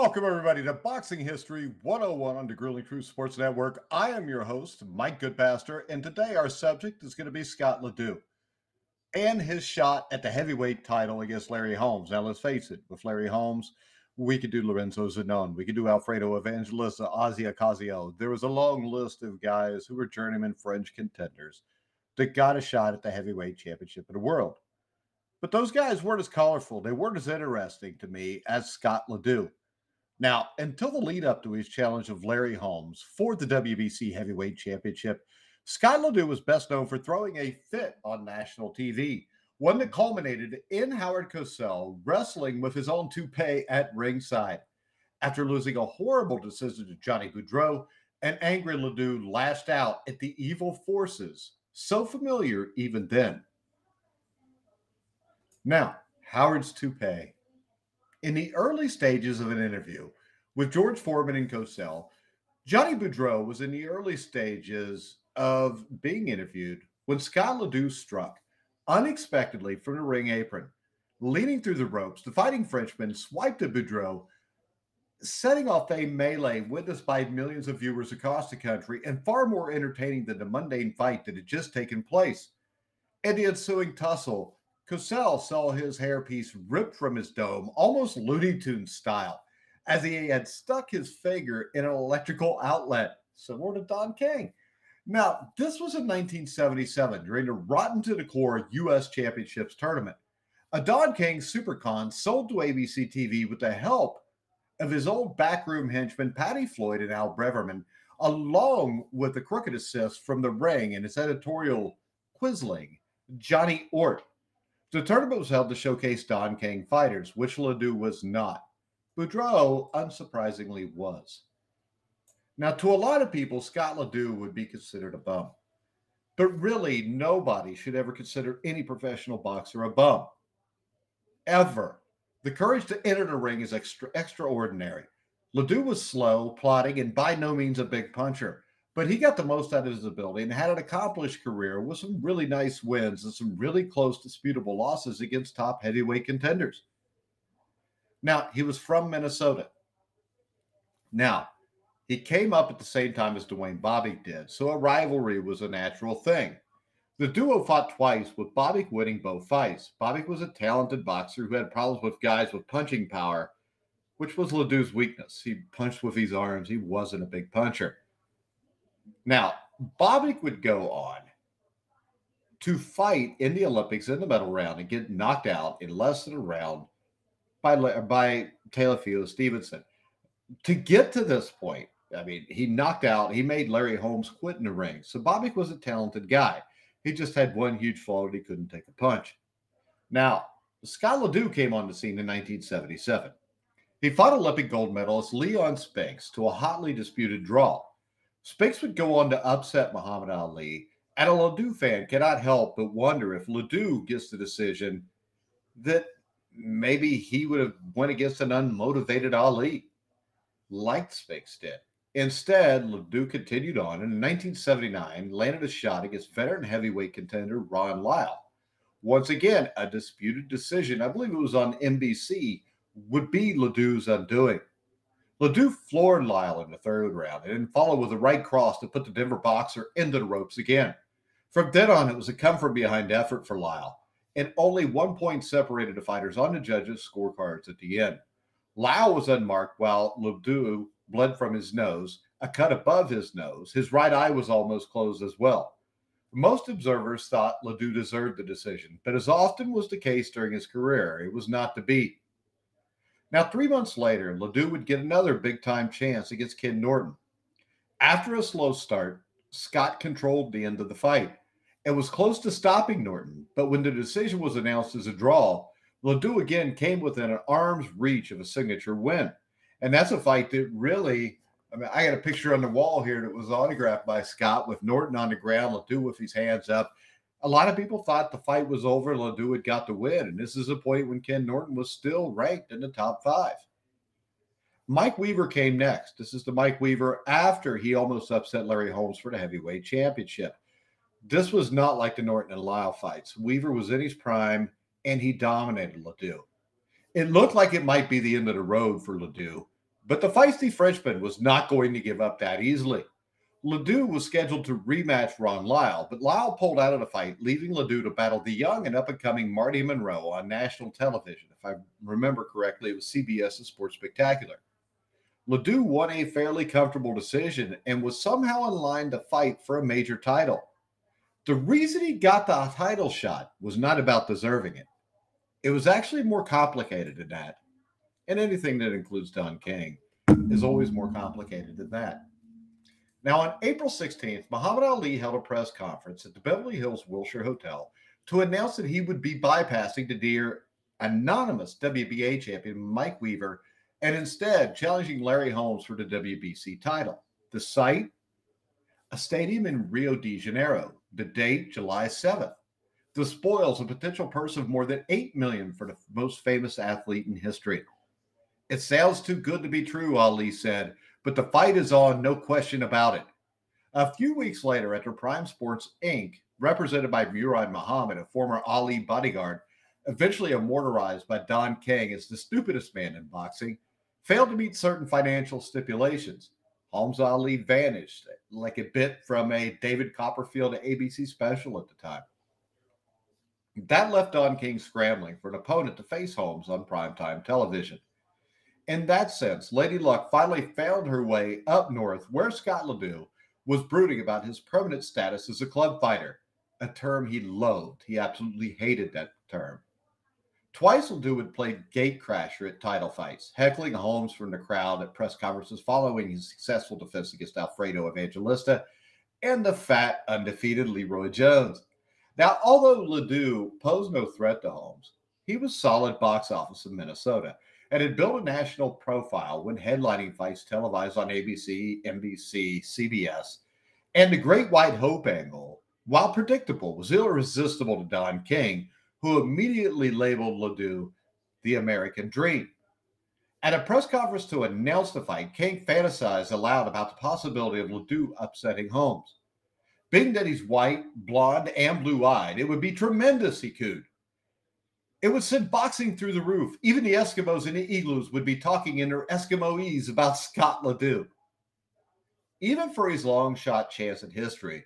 Welcome, everybody, to Boxing History 101 on the Grueling Truth Sports Network. I am your host, Mike Goodpaster, and today our subject is going to be Scott LeDoux and his shot at the heavyweight title against Larry Holmes. Now, let's face it, with Larry Holmes, we could do Lorenzo Zanon, we could do Alfredo Evangelista, Ossie Ocasio. There was a long list of guys who were journeyman French contenders that got a shot at the heavyweight championship of the world. But those guys weren't as colorful, they weren't as interesting to me as Scott LeDoux. Now, until the lead up to his challenge of Larry Holmes for the WBC Heavyweight Championship, Scott LeDoux was best known for throwing a fit on national TV, one that culminated in Howard Cosell wrestling with his own toupee at ringside. After losing a horrible decision to Johnny Boudreaux, an angry LeDoux lashed out at the evil forces, so familiar even then. Now, Howard's toupee. In the early stages of an interview with George Foreman and Cosell, Johnny Boudreaux was in the early stages of being interviewed when Scott LeDoux struck unexpectedly from the ring apron. Leaning through the ropes, the fighting Frenchman swiped at Boudreaux, setting off a melee witnessed by millions of viewers across the country and far more entertaining than the mundane fight that had just taken place. In the ensuing tussle, Cosell saw his hairpiece ripped from his dome, almost Looney Tunes style, as he had stuck his finger in an electrical outlet, similar to Don King. Now, this was in 1977 during the Rotten to the Core U.S. Championships tournament. A Don King Supercon sold to ABC TV with the help of his old backroom henchman Paddy Flood and Al Braverman, along with the crooked assist from the ring and its editorial quisling, Johnny Ort. The tournament was held to showcase Don King fighters, which LeDoux was not. Boudreaux, unsurprisingly, was. Now, to a lot of people, Scott LeDoux would be considered a bum. But really, nobody should ever consider any professional boxer a bum. Ever. The courage to enter the ring is extra, extraordinary. LeDoux was slow, plodding, and by no means a big puncher but he got the most out of his ability and had an accomplished career with some really nice wins and some really close disputable losses against top heavyweight contenders. Now, he was from Minnesota. Now, he came up at the same time as Duane Bobick did, so a rivalry was a natural thing. The duo fought twice, with Bobick winning both fights. Bobick was a talented boxer who had problems with guys with punching power, which was LeDoux's weakness. He punched with his arms, he wasn't a big puncher. Now, Bobick would go on to fight in the Olympics in the medal round and get knocked out in less than a round by by Teofilo Stevenson. To get to this point, I mean, he knocked out, he made Larry Holmes quit in the ring. So Bobick was a talented guy. He just had one huge flaw and he couldn't take a punch. Now, Scott LeDoux came on the scene in 1977. He fought Olympic gold medalist Leon Spinks to a hotly disputed draw. Spinks would go on to upset Muhammad Ali, and a LeDoux fan cannot help but wonder if LeDoux gets the decision that maybe he would have went against an unmotivated Ali, like Spinks did. Instead, LeDoux continued on and in 1979 landed a shot against veteran heavyweight contender Ron Lyle. Once again, a disputed decision, I believe it was on NBC, would be LeDoux's undoing. LeDoux floored Lyle in the third round and followed with a right cross to put the Denver boxer into the ropes again. From then on, it was a come from behind effort for Lyle, and only one point separated the fighters on the judges' scorecards at the end. Lyle was unmarked while LeDoux bled from his nose, a cut above his nose. His right eye was almost closed as well. Most observers thought LeDoux deserved the decision, but as often was the case during his career, it was not to be. Now, three months later, LeDoux would get another big time chance against Ken Norton. After a slow start, Scott controlled the end of the fight and was close to stopping Norton. But when the decision was announced as a draw, LeDoux again came within an arm's reach of a signature win. And that's a fight that really, I mean, I got a picture on the wall here that was autographed by Scott with Norton on the ground, LeDoux with his hands up a lot of people thought the fight was over. LeDoux had got the win. And this is a point when Ken Norton was still ranked in the top five. Mike Weaver came next. This is the Mike Weaver after he almost upset Larry Holmes for the heavyweight championship. This was not like the Norton and Lyle fights. Weaver was in his prime and he dominated LeDoux. It looked like it might be the end of the road for LeDoux, But the feisty Frenchman was not going to give up that easily. LeDoux was scheduled to rematch Ron Lyle, but Lyle pulled out of the fight, leaving LeDoux to battle the young and up and coming Marty Monroe on national television. If I remember correctly, it was CBS's Sports Spectacular. LeDoux won a fairly comfortable decision and was somehow in line to fight for a major title. The reason he got the title shot was not about deserving it. It was actually more complicated than that. And anything that includes Don King is always more complicated than that. Now, on April 16th, Muhammad Ali held a press conference at the Beverly Hills Wilshire Hotel to announce that he would be bypassing the dear anonymous WBA champion Mike Weaver and instead challenging Larry Holmes for the WBC title. The site, a stadium in Rio de Janeiro. The date, July 7th. The spoils, a potential purse of more than 8 million for the most famous athlete in history. It sounds too good to be true, Ali said, but the fight is on, no question about it. A few weeks later, after Prime Sports Inc., represented by Murad Muhammad, a former Ali bodyguard, eventually immortalized by Don King as the stupidest man in boxing, failed to meet certain financial stipulations. Holmes Ali vanished like a bit from a David Copperfield ABC special at the time. That left Don King scrambling for an opponent to face Holmes on primetime television. In that sense, Lady Luck finally found her way up north where Scott LeDoux was brooding about his permanent status as a club fighter, a term he loathed. He absolutely hated that term. Twice LeDoux would play gatecrasher at title fights, heckling Holmes from the crowd at press conferences following his successful defense against Alfredo Evangelista and the fat, undefeated Leroy Jones. Now, although LeDoux posed no threat to Holmes, he was solid box office in Minnesota and had built a national profile when headlining fights televised on ABC, NBC, CBS. And the Great White Hope angle, while predictable, was irresistible to Don King, who immediately labeled LeDoux the American Dream. At a press conference to announce the fight, King fantasized aloud about the possibility of LeDoux upsetting Holmes. Being that he's white, blonde, and blue eyed, it would be tremendous, he cooed. It would send boxing through the roof. Even the Eskimos in the igloos would be talking in their Eskimoese about Scott LeDoux. Even for his long shot chance at history,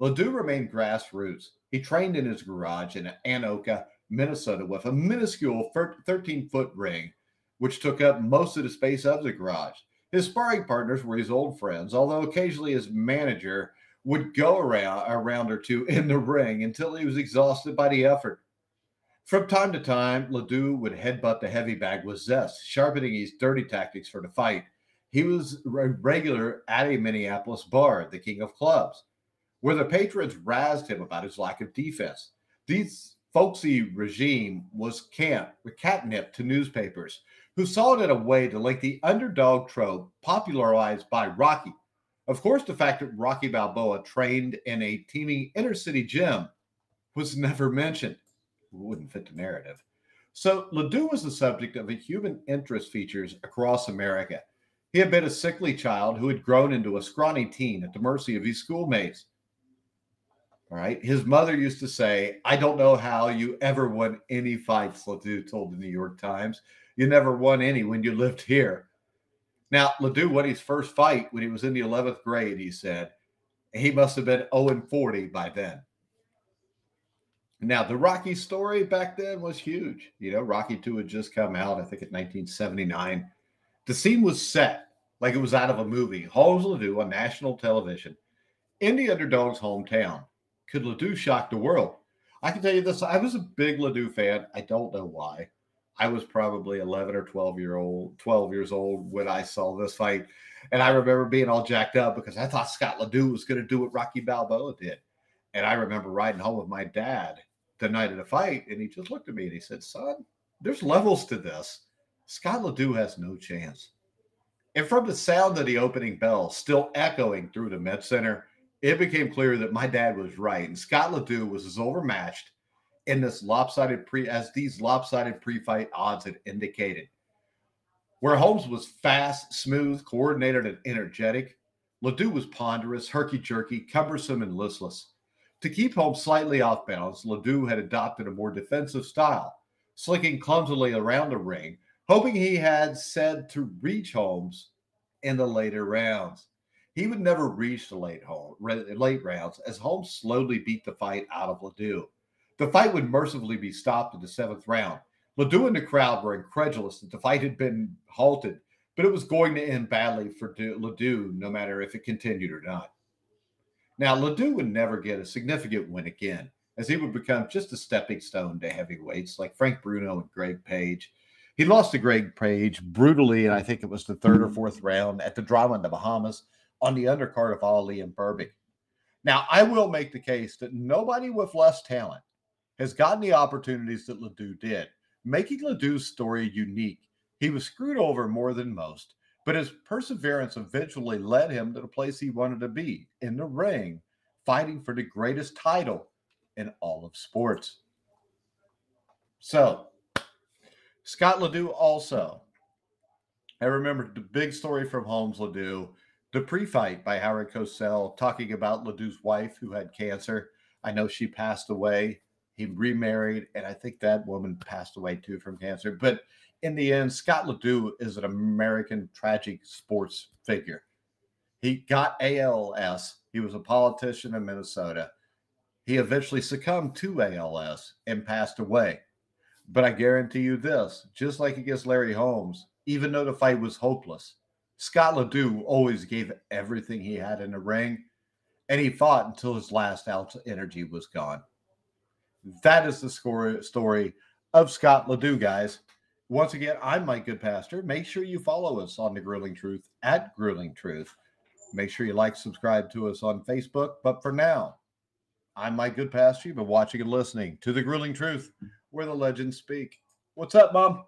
LeDoux remained grassroots. He trained in his garage in Anoka, Minnesota, with a minuscule 13 foot ring, which took up most of the space of the garage. His sparring partners were his old friends, although occasionally his manager would go around a round or two in the ring until he was exhausted by the effort. From time to time, LeDoux would headbutt the heavy bag with zest, sharpening his dirty tactics for the fight. He was a regular at a Minneapolis bar, the king of clubs, where the patrons razzed him about his lack of defense. These folksy regime was camp, catnip to newspapers, who saw it in a way to link the underdog trope popularized by Rocky. Of course, the fact that Rocky Balboa trained in a teeming inner city gym was never mentioned wouldn't fit the narrative. So LeDoux was the subject of a human interest features across America. He had been a sickly child who had grown into a scrawny teen at the mercy of his schoolmates. All right. His mother used to say, I don't know how you ever won any fights, LeDoux told the New York Times. You never won any when you lived here. Now, LeDoux won his first fight when he was in the 11th grade, he said. He must have been 0 40 by then. Now, the Rocky story back then was huge. You know, Rocky 2 had just come out, I think, in 1979. The scene was set like it was out of a movie. Holmes LeDoux on national television in the underdog's hometown. Could LeDoux shock the world? I can tell you this I was a big LeDoux fan. I don't know why. I was probably 11 or 12 year old, 12 years old when I saw this fight. And I remember being all jacked up because I thought Scott LeDoux was going to do what Rocky Balboa did. And I remember riding home with my dad the night of the fight, and he just looked at me and he said, Son, there's levels to this. Scott LeDoux has no chance. And from the sound of the opening bell still echoing through the Met Center, it became clear that my dad was right. And Scott LeDoux was as overmatched in this lopsided pre as these lopsided pre-fight odds had indicated. Where Holmes was fast, smooth, coordinated, and energetic, LeDoux was ponderous, herky-jerky, cumbersome, and listless. To keep Holmes slightly off balance, LeDoux had adopted a more defensive style, slicking clumsily around the ring, hoping he had said to reach Holmes in the later rounds. He would never reach the late home, late rounds as Holmes slowly beat the fight out of LeDoux. The fight would mercifully be stopped in the seventh round. LeDoux and the crowd were incredulous that the fight had been halted, but it was going to end badly for LeDoux no matter if it continued or not. Now, LeDoux would never get a significant win again, as he would become just a stepping stone to heavyweights like Frank Bruno and Greg Page. He lost to Greg Page brutally, and I think it was the third or fourth round at the drama in the Bahamas on the undercard of Ali and Berbick. Now, I will make the case that nobody with less talent has gotten the opportunities that LeDoux did, making LeDoux's story unique. He was screwed over more than most, but his perseverance eventually led him to the place he wanted to be in the ring, fighting for the greatest title in all of sports. So, Scott LeDoux also. I remember the big story from Holmes LeDoux, the pre fight by Howard Cosell talking about LeDoux's wife who had cancer. I know she passed away. He remarried, and I think that woman passed away too from cancer. But in the end, Scott LeDoux is an American tragic sports figure. He got ALS. He was a politician in Minnesota. He eventually succumbed to ALS and passed away. But I guarantee you this just like against Larry Holmes, even though the fight was hopeless, Scott LeDoux always gave everything he had in the ring, and he fought until his last ounce of energy was gone. That is the score, story of Scott LeDoux, guys. Once again, I'm Mike Goodpaster. Make sure you follow us on the Grueling Truth at Grueling Truth. Make sure you like, subscribe to us on Facebook. But for now, I'm Mike Goodpaster. You've been watching and listening to the Grueling Truth, where the legends speak. What's up, Mom?